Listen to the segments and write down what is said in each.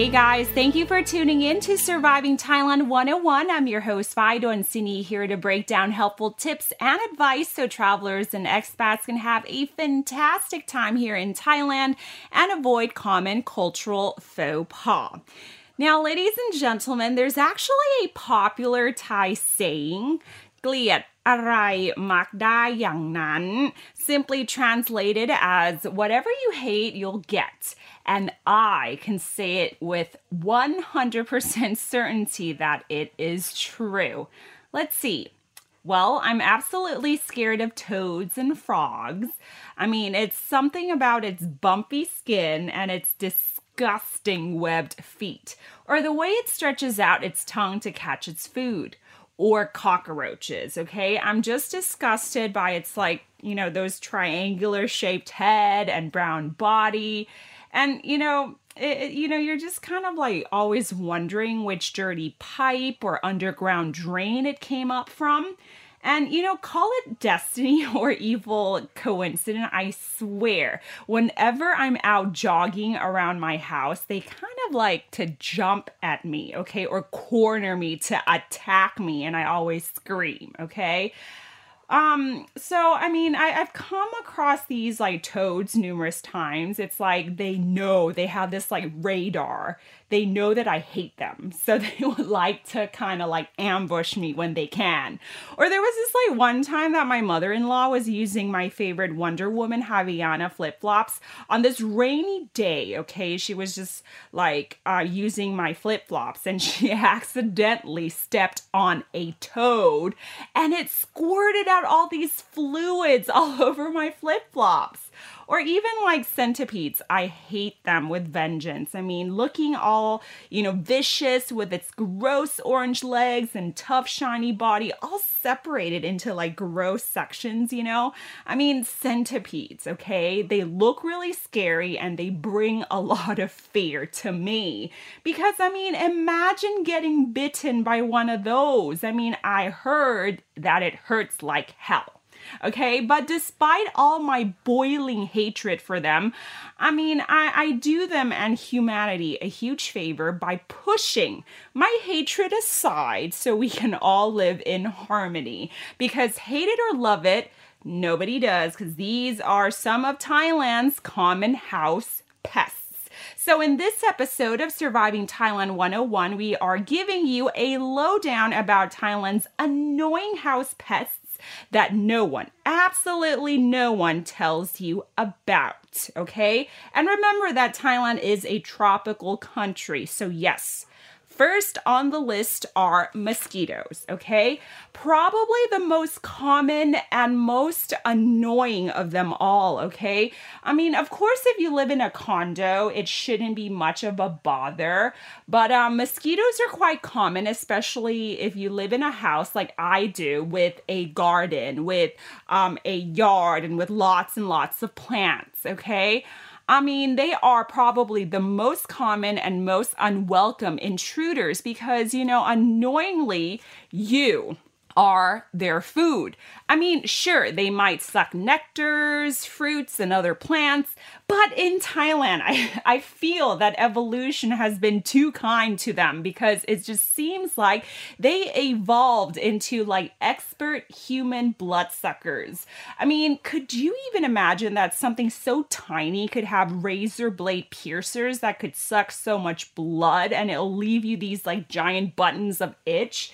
Hey guys, thank you for tuning in to Surviving Thailand 101. I'm your host, Fidon Sini, here to break down helpful tips and advice so travelers and expats can have a fantastic time here in Thailand and avoid common cultural faux pas. Now, ladies and gentlemen, there's actually a popular Thai saying, Gliat อะไรมักได้อย่างนั้น simply translated as whatever you hate you'll get and I can say it with 100% certainty that it is true. Let's see. Well, I'm absolutely scared of toads and frogs. I mean, it's something about its bumpy skin and its disgusting webbed feet, or the way it stretches out its tongue to catch its food or cockroaches, okay? I'm just disgusted by its like, you know, those triangular shaped head and brown body. And, you know, it, you know, you're just kind of like always wondering which dirty pipe or underground drain it came up from. And, you know, call it destiny or evil coincidence. I swear, whenever I'm out jogging around my house, they kind of like to jump at me, okay, or corner me to attack me. And I always scream, okay? Um, so I mean, I, I've come across these like toads numerous times. It's like they know they have this like radar they know that I hate them. So they would like to kind of like ambush me when they can. Or there was this like one time that my mother in law was using my favorite Wonder Woman Havaiana flip flops on this rainy day. Okay. She was just like uh, using my flip flops and she accidentally stepped on a toad and it squirted out all these fluids all over my flip flops or even like centipedes. I hate them with vengeance. I mean, looking all, you know, vicious with its gross orange legs and tough, shiny body, all separated into like gross sections, you know? I mean, centipedes, okay? They look really scary and they bring a lot of fear to me. Because, I mean, imagine getting bitten by one of those. I mean, I heard that it hurts like hell. Okay, but despite all my boiling hatred for them, I mean, I, I do them and humanity a huge favor by pushing my hatred aside so we can all live in harmony. Because hate it or love it, nobody does, because these are some of Thailand's common house pests. So, in this episode of Surviving Thailand 101, we are giving you a lowdown about Thailand's annoying house pests that no one, absolutely no one tells you about, okay? And remember that Thailand is a tropical country, so yes, First on the list are mosquitoes, okay? Probably the most common and most annoying of them all, okay? I mean, of course, if you live in a condo, it shouldn't be much of a bother, but um, mosquitoes are quite common, especially if you live in a house like I do with a garden, with um, a yard, and with lots and lots of plants, okay? I mean, they are probably the most common and most unwelcome intruders because, you know, annoyingly, you are their food. I mean, sure, they might suck nectars, fruits, and other plants, but in Thailand, I, I feel that evolution has been too kind to them because it just seems like they evolved into like expert human bloodsuckers. I mean, could you even imagine that something so tiny could have razor blade piercers that could suck so much blood and it'll leave you these like giant buttons of itch?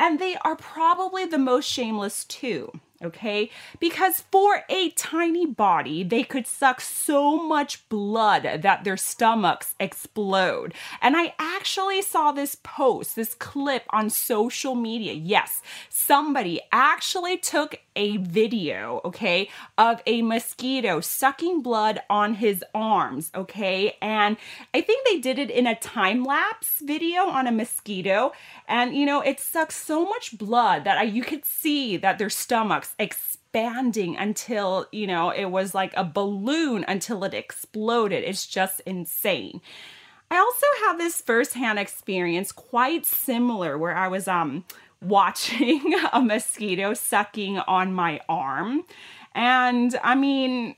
And they are probably the most shameless too. Okay? Because for a tiny body, they could suck so much blood that their stomachs explode. And I actually saw this post, this clip on social media. Yes, somebody actually took a video, okay, of a mosquito sucking blood on his arms, okay? And I think they did it in a time lapse video on a mosquito. And, you know, it sucks so much blood that I, you could see that their stomachs expanding until, you know, it was like a balloon until it exploded. It's just insane. I also have this firsthand experience quite similar where I was um watching a mosquito sucking on my arm. And I mean,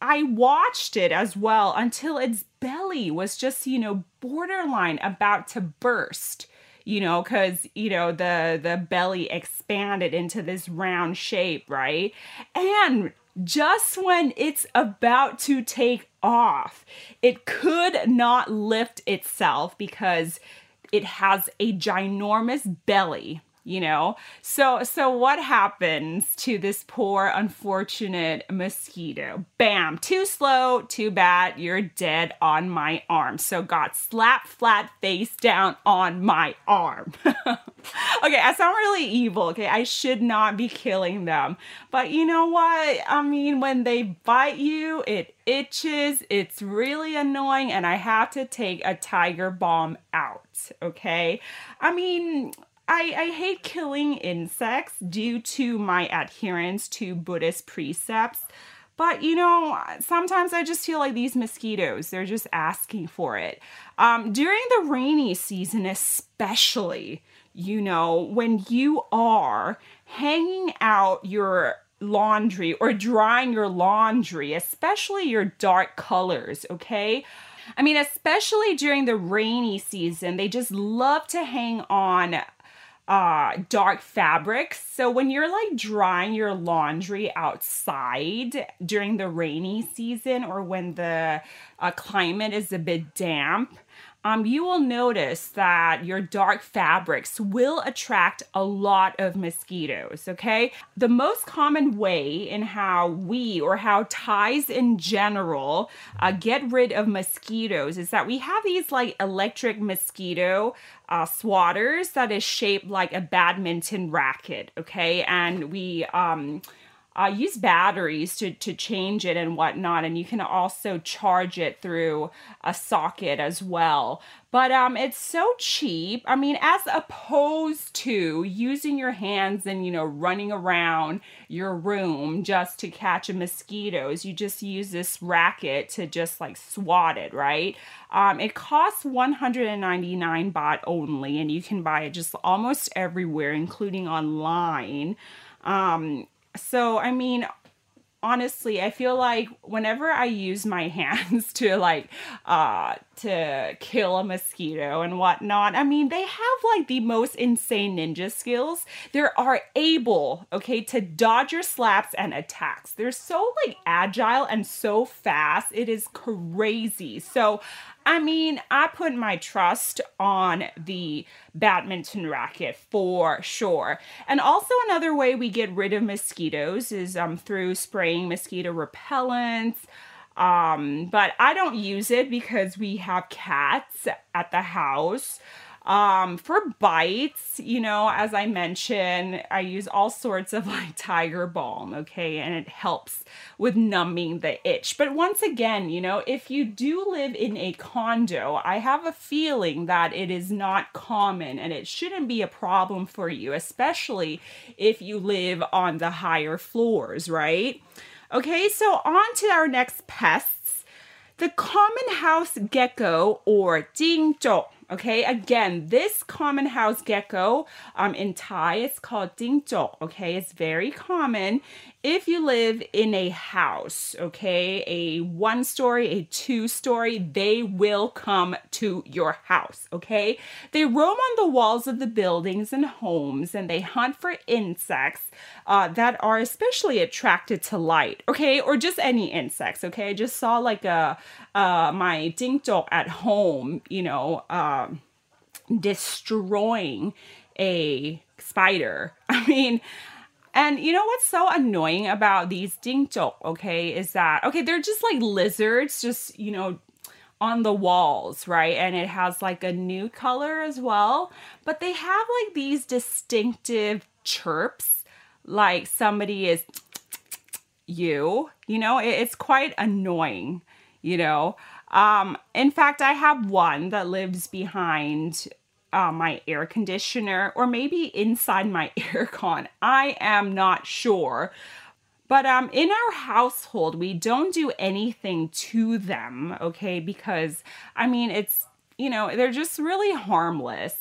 I watched it as well until its belly was just, you know, borderline about to burst you know because you know the the belly expanded into this round shape right? And just when it's about to take off it could not lift itself because it has a ginormous belly you know? So so what happens to this poor unfortunate mosquito? Bam too slow too bad you're dead on my arm. So got slapped flat face down on my arm. Okay i sound really evil okay? I should not be killing them. But you know what? I mean when they bite you it itches it's really annoying and i have to take a tiger balm out okay? I mean I, I hate killing insects due to my adherence to Buddhist precepts. But you know, sometimes I just feel like these mosquitoes, they're just asking for it. Um, during the rainy season, especially, you know, when you are hanging out your laundry or drying your laundry, especially your dark colors, okay? I mean, especially during the rainy season, they just love to hang on uh dark fabrics. So when you're like drying your laundry outside during the rainy season or when the uh, climate is a bit damp, um, you will notice that your dark fabrics will attract a lot of mosquitoes, okay? The most common way in how we or how Thais in general uh, get rid of mosquitoes is that we have these like electric mosquito uh, swatters that is shaped like a badminton racket, okay? And we, um, uh, use batteries to, to change it and whatnot. And you can also charge it through a socket as well. But um, it's so cheap. I mean, as opposed to using your hands and, you know, running around your room just to catch mosquitoes, you just use this racket to just like swat it, right? Um, it costs 199 baht only, and you can buy it just almost everywhere, including online. Um, so I mean, honestly, I feel like whenever I use my hands to like uh to kill a mosquito and whatnot, I mean they have like the most insane ninja skills. They are able, okay, to dodge your slaps and attacks. They're so like agile and so fast. It is crazy. So I mean, I put my trust on the badminton racket for sure. And also another way we get rid of mosquitoes is um, through spraying mosquito repellents. Um, but I don't use it because we have cats at the house. Um, for bites, you know, as I mentioned, I use all sorts of like tiger balm, okay, and it helps with numbing the itch. But once again, you know, if you do live in a condo, I have a feeling that it is not common and it shouldn't be a problem for you, especially if you live on the higher floors, right? Okay, so on to our next pests. The common house gecko or jingzhou Okay, again, this common house gecko um, in Thai, it's called dingzhou. Okay, it's very common if you live in a house, okay, a one story, a two story, they will come to your house, okay? They roam on the walls of the buildings and homes and they hunt for insects uh, that are especially attracted to light, okay? Or just any insects, okay? I just saw like a, uh, my dingzhou at home, you know, um, destroying a spider. I mean, And you know what's so annoying about these dingzhou, okay, is that okay, they're just like lizards, just you know, on the walls, right? And it has like a new color as well. But they have like these distinctive chirps, like somebody is you, you know, it's quite annoying, you know. Um, in fact, I have one that lives behind uh, my air conditioner or maybe inside my aircon. I am not sure. But um, in our household, we don't do anything to them, okay? Because I mean, it's you know they're just really harmless.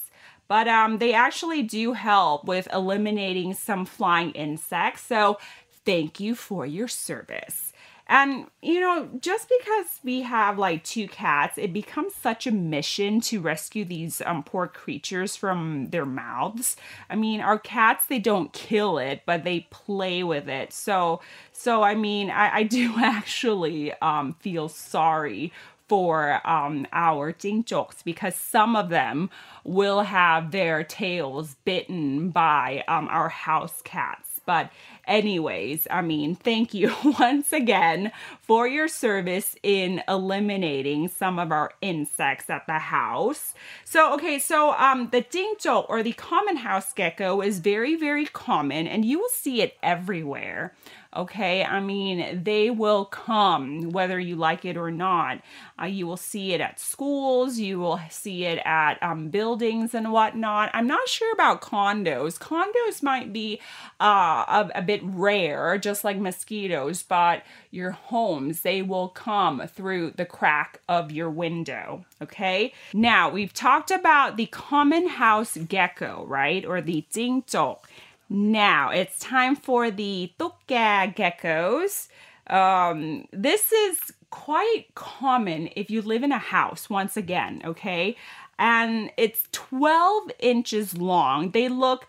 But um, they actually do help with eliminating some flying insects. So thank you for your service. And, you know, just because we have like two cats, it becomes such a mission to rescue these um, poor creatures from their mouths. I mean, our cats, they don't kill it, but they play with it. So, so I mean, I, I do actually um, feel sorry for um, our jingzhouks because some of them will have their tails bitten by um, our house cats. But anyways, I mean, thank you once again for your service in eliminating some of our insects at the house. So, okay, so um, the jingzhou or the common house gecko is very, very common and you will see it everywhere. Okay, I mean, they will come whether you like it or not. Uh, you will see it at schools, you will see it at um, buildings and whatnot. I'm not sure about condos. Condos might be uh, a, a bit rare, just like mosquitoes, but your homes, they will come through the crack of your window. Okay, now we've talked about the common house gecko, right, or the jingzhou. Now it's time for the tukka geckos. Um, this is quite common if you live in a house, once again, okay? And it's 12 inches long. They look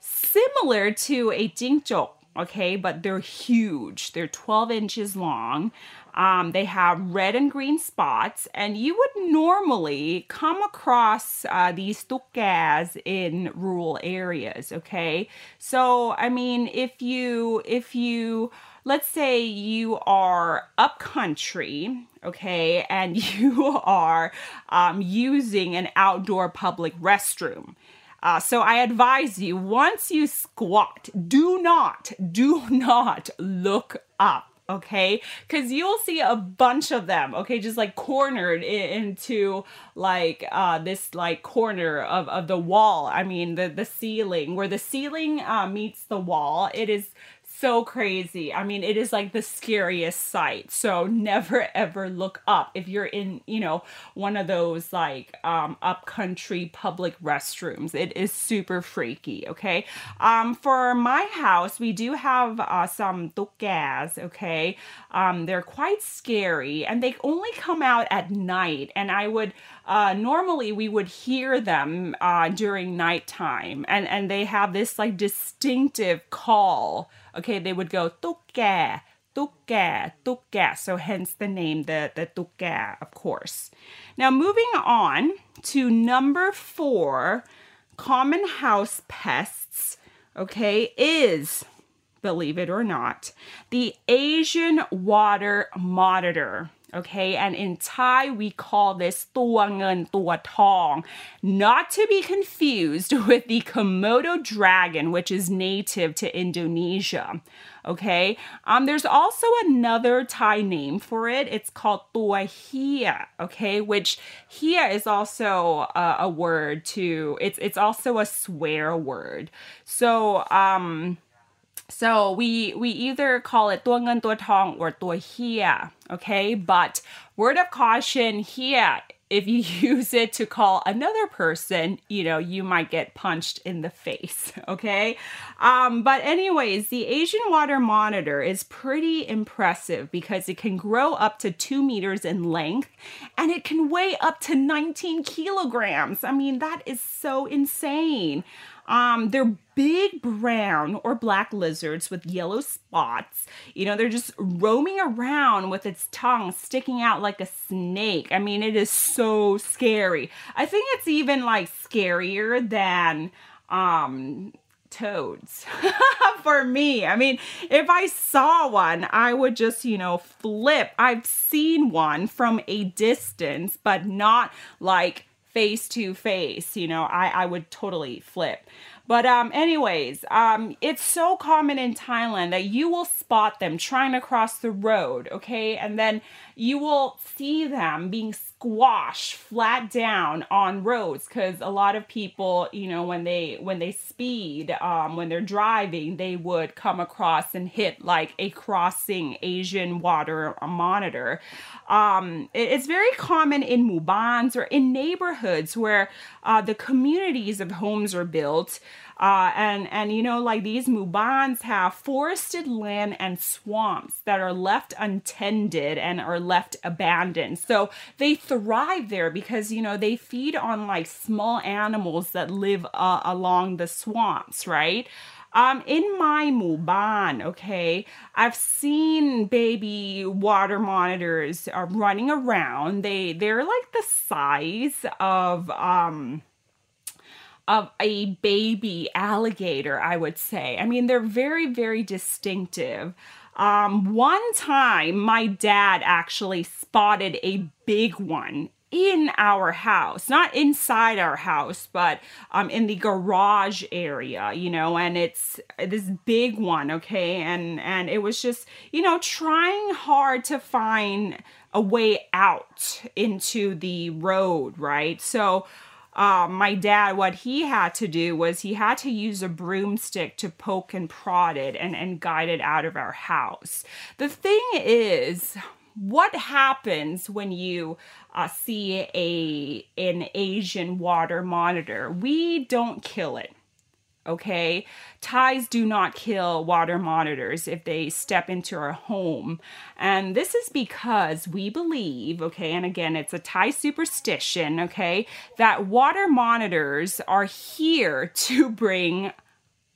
similar to a jingzhou, okay? But they're huge. They're 12 inches long. Um, they have red and green spots, and you would normally come across uh, these tukkas in rural areas. Okay, so I mean, if you if you let's say you are up country, okay, and you are um, using an outdoor public restroom. Uh, so I advise you once you squat, do not, do not look up okay? Because you'll see a bunch of them okay? Just like cornered into like uh this like corner of, of the wall. I mean the the ceiling. Where the ceiling uh, meets the wall it is so crazy. I mean, it is like the scariest sight. So never ever look up if you're in, you know, one of those like um upcountry public restrooms. It is super freaky, okay? Um for my house, we do have uh, some tukkas, okay? Um they're quite scary and they only come out at night and I would uh, normally we would hear them uh, during nighttime and and they have this like distinctive call okay, they would go tukke, tukke, tukke. So hence the name, the, the tukke, of course. Now moving on to number four, common house pests, okay, is, believe it or not, the Asian water monitor okay? And in Thai, we call this tua tuatong, not to be confused with the Komodo dragon, which is native to Indonesia, okay? Um, there's also another Thai name for it. It's called tuahia. okay? Which hia is also a, a word to, it's, it's also a swear word. So, um, so we we either call it ตัวเงินตัวทอง or ตัวเฮีย okay? But word of caution here if you use it to call another person, you know, you might get punched in the face, okay? Um, but, anyways, the Asian water monitor is pretty impressive because it can grow up to two meters in length and it can weigh up to 19 kilograms. I mean, that is so insane. Um, they're big brown or black lizards with yellow spots. You know, they're just roaming around with its tongue sticking out like a snake. I mean, it is so scary. I think it's even like scarier than um toads for me. I mean, if I saw one, I would just, you know, flip. I've seen one from a distance, but not like face to face. You know, I, I would totally flip. But um, anyways, um, it's so common in Thailand that you will spot them trying to cross the road, okay? And then you will see them being squashed flat down on roads because a lot of people, you know, when they when they speed, um, when they're driving, they would come across and hit like a crossing Asian water monitor. Um, it's very common in mubans or in neighborhoods where uh, the communities of homes are built. Uh, and and you know like these mubans have forested land and swamps that are left untended and are left abandoned so they thrive there because you know they feed on like small animals that live uh, along the swamps right um, in my muban, okay, I've seen baby water monitors uh, running around. They they're like the size of um of a baby alligator, I would say. I mean, they're very, very distinctive. Um, one time, my dad actually spotted a big one in our house, not inside our house, but um, in the garage area, you know, and it's this big one, okay, and and it was just, you know, trying hard to find a way out into the road, right? So uh, my dad, what he had to do was he had to use a broomstick to poke and prod it and, and guide it out of our house. The thing is, what happens when you uh, see a an Asian water monitor? We don't kill it okay? Thais do not kill water monitors if they step into our home. And this is because we believe, okay, and again, it's a Thai superstition, okay, that water monitors are here to bring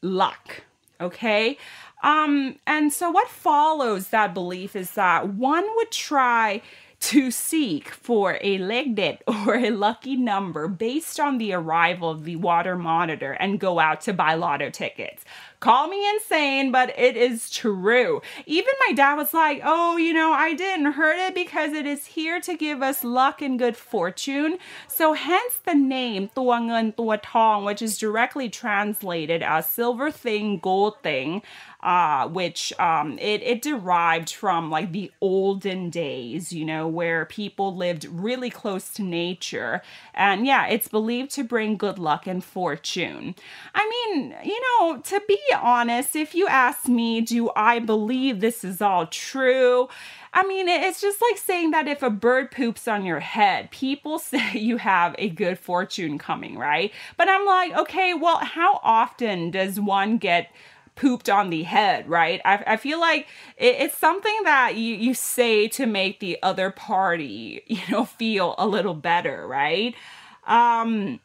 luck, okay? Um, and so what follows that belief is that one would try to seek for a leg or a lucky number based on the arrival of the water monitor and go out to buy lotto tickets. Call me insane, but it is true. Even my dad was like, oh, you know, I didn't hurt it because it is here to give us luck and good fortune. So hence the name Tuangun Tuatong, which is directly translated as silver thing, gold thing. Uh, which um, it, it derived from like the olden days, you know, where people lived really close to nature. And yeah, it's believed to bring good luck and fortune. I mean, you know, to be honest, if you ask me, do I believe this is all true? I mean, it's just like saying that if a bird poops on your head, people say you have a good fortune coming, right? But I'm like, okay, well, how often does one get pooped on the head, right? I, I feel like it, it's something that you, you say to make the other party, you know, feel a little better, right? Um,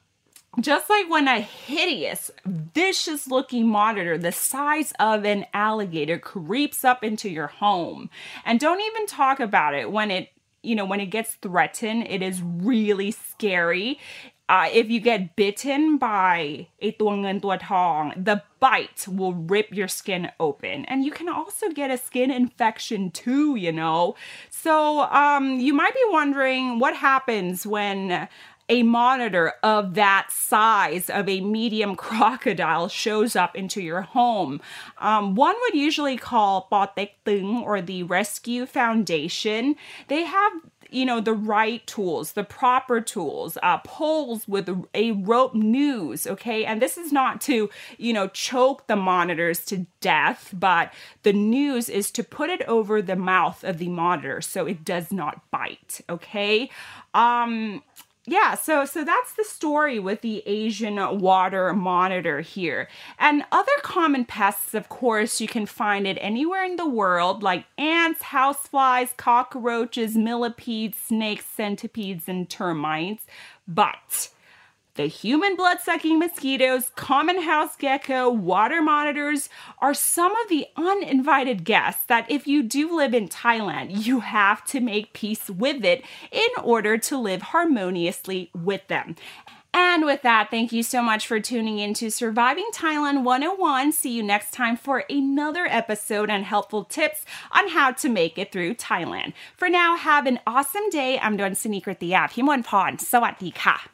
just like when a hideous, vicious looking monitor the size of an alligator creeps up into your home. And don't even talk about it when it, you know, when it gets threatened, it is really scary. Uh, if you get bitten by a tuangan tuatong, the bite will rip your skin open. And you can also get a skin infection too, you know. So um, you might be wondering what happens when a monitor of that size of a medium crocodile shows up into your home. Um, one would usually call Patek Tung or the Rescue Foundation. They have you know, the right tools, the proper tools, uh, poles with a rope noose, okay? And this is not to, you know, choke the monitors to death, but the noose is to put it over the mouth of the monitor so it does not bite, okay? Um, yeah, so so that's the story with the Asian water monitor here. And other common pests, of course, you can find it anywhere in the world, like ants, houseflies, cockroaches, millipedes, snakes, centipedes, and termites. But the human blood sucking mosquitoes, common house gecko, water monitors are some of the uninvited guests that, if you do live in Thailand, you have to make peace with it in order to live harmoniously with them. And with that, thank you so much for tuning in to Surviving Thailand 101. See you next time for another episode and helpful tips on how to make it through Thailand. For now, have an awesome day. I'm Don Sinikritia. Pimwan Pon. Sawadee ka.